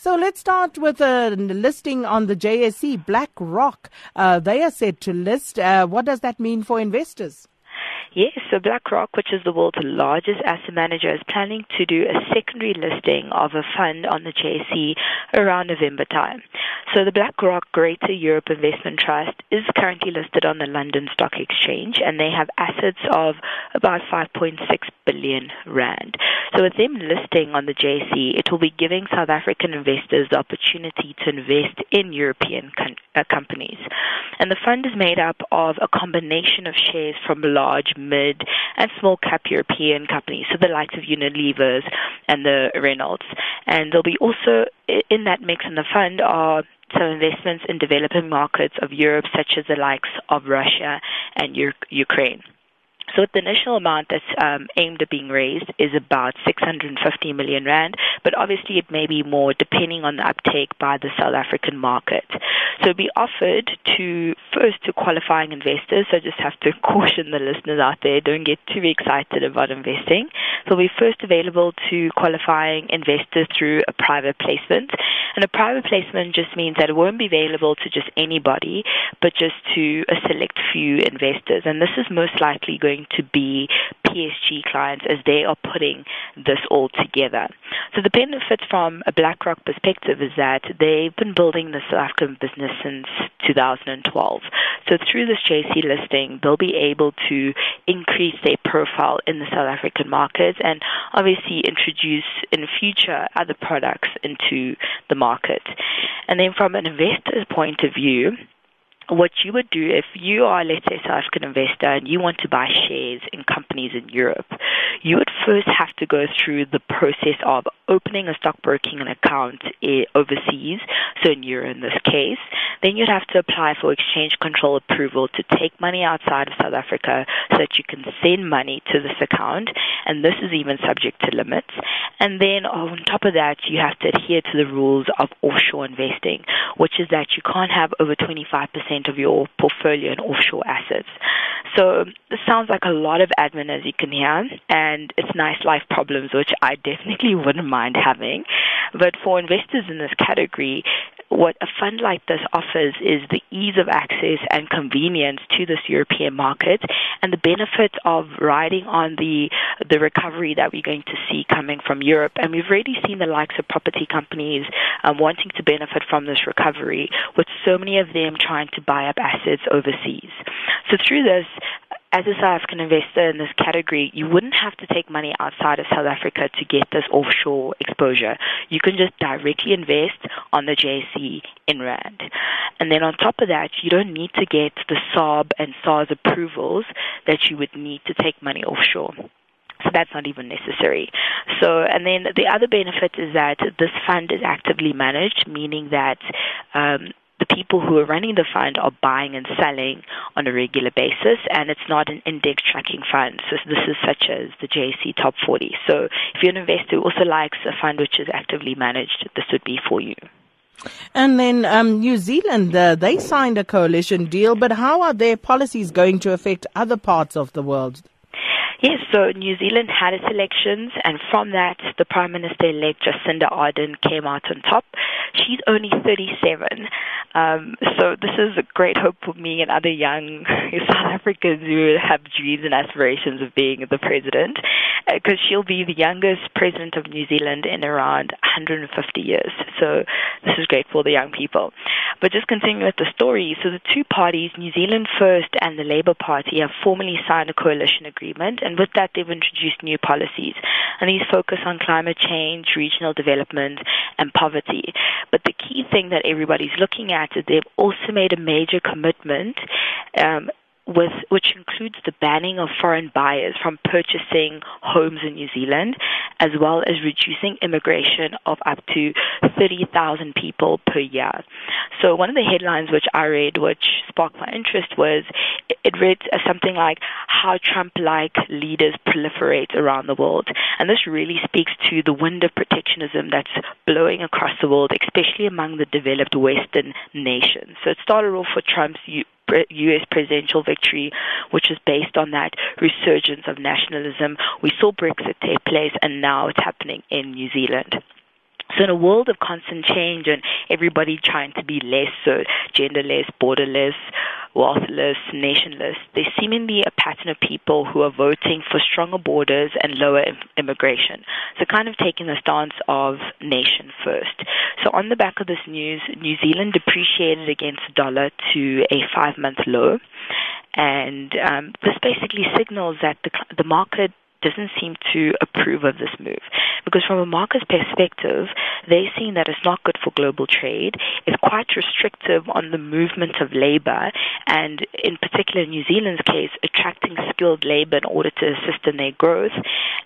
So let's start with a listing on the JSE. BlackRock, uh, they are set to list. Uh, what does that mean for investors? Yes, so BlackRock, which is the world's largest asset manager, is planning to do a secondary listing of a fund on the JSE around November time. So the BlackRock Greater Europe Investment Trust is currently listed on the London Stock Exchange and they have assets of about 5.6 billion rand. So with them listing on the JSE, it will be giving South African investors the opportunity to invest in European uh, companies. And the fund is made up of a combination of shares from large, mid, and small cap European companies, so the likes of Unilever's and the Renaults. And there'll be also in that mix in the fund are some investments in developing markets of Europe, such as the likes of Russia and U- Ukraine. So the initial amount that's um, aimed at being raised is about 650 million rand, but obviously it may be more depending on the uptake by the South African market. So it'll be offered to first to qualifying investors. So I just have to caution the listeners out there, don't get too excited about investing. So it'll be first available to qualifying investors through a private placement. And a private placement just means that it won't be available to just anybody, but just to a select few investors. And this is most likely going to be PSG clients as they are putting this all together. So the benefit from a BlackRock perspective is that they've been building the South African business since 2012. So through this JSE listing, they'll be able to increase their profile in the South African market and obviously introduce in future other products into the market. And then from an investor's point of view, what you would do if you are, let's say, a South African investor and you want to buy shares in companies in Europe, you would first have to go through the process of opening a stockbroking account eh, overseas, so in euro in this case. Then you'd have to apply for exchange control approval to take money outside of South Africa so that you can send money to this account, and this is even subject to limits. And then on top of that, you have to adhere to the rules of offshore investing, which is that you can't have over 25% of your portfolio in offshore assets. So this sounds like a lot of admin, as you can hear, and it's nice life problems, which I definitely wouldn't mind having. But for investors in this category, what a fund like this offers is the ease of access and convenience to this European market and the benefit of riding on the the recovery that we're going to see coming from Europe. And we've already seen the likes of property companies um, wanting to benefit from this recovery, with so many of them trying to buy up assets overseas. So through this, as a South African investor in this category, you wouldn't have to take money outside of South Africa to get this offshore exposure. You can just directly invest on the JSE in Rand. And then on top of that, you don't need to get the SARB and SARS approvals that you would need to take money offshore. So that's not even necessary. So, and then the other benefit is that this fund is actively managed, meaning that um, people who are running the fund are buying and selling on a regular basis, and it's not an index tracking fund. So this is such as the JSE Top 40. So if you're an investor who also likes a fund which is actively managed, this would be for you. And then um, New Zealand, uh, they signed a coalition deal, but how are their policies going to affect other parts of the world? Yes, so New Zealand had its elections, and from that, the Prime Minister elect Jacinda Ardern came out on top. She's only 37, um, so this is a great hope for me and other young South Africans who have dreams and aspirations of being the president, because uh, she'll be the youngest president of New Zealand in around 150 years. So this is great for the young people. But just continuing with the story, so the two parties, New Zealand First and the Labour Party, have formally signed a coalition agreement and with that, they've introduced new policies. And these focus on climate change, regional development, and poverty. But the key thing that everybody's looking at is they've also made a major commitment um, with, which includes the banning of foreign buyers from purchasing homes in New Zealand, as well as reducing immigration of up to 30,000 people per year. So one of the headlines which I read, which sparked my interest, was it read as something like how Trump-like leaders proliferate around the world, and this really speaks to the wind of protectionism that's blowing across the world, especially among the developed Western nations. So it started off with Trump's U.S. presidential victory, which is based on that resurgence of nationalism. We saw Brexit take place, and now it's happening in New Zealand. So in a world of constant change and everybody trying to be less, so genderless, borderless, wealthless, nationless, there's seemingly a pattern of people who are voting for stronger borders and lower immigration. So kind of taking the stance of nation first. So on the back of this news, New Zealand depreciated against the dollar to a five-month low. And um, this basically signals that the, the market doesn't seem to approve of this move. Because from a market's perspective, they're seeing that it's not good for global trade. It's quite restrictive on the movement of labor, and in particular, in New Zealand's case, attracting skilled labor in order to assist in their growth,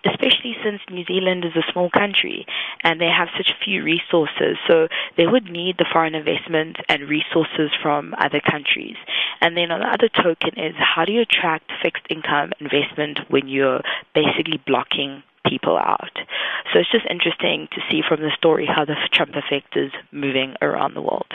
especially since New Zealand is a small country and they have such few resources. So they would need the foreign investment and resources from other countries. And then on the other token is how do you attract fixed income investment when you're basically blocking people out. So it's just interesting to see from the story how the Trump effect is moving around the world.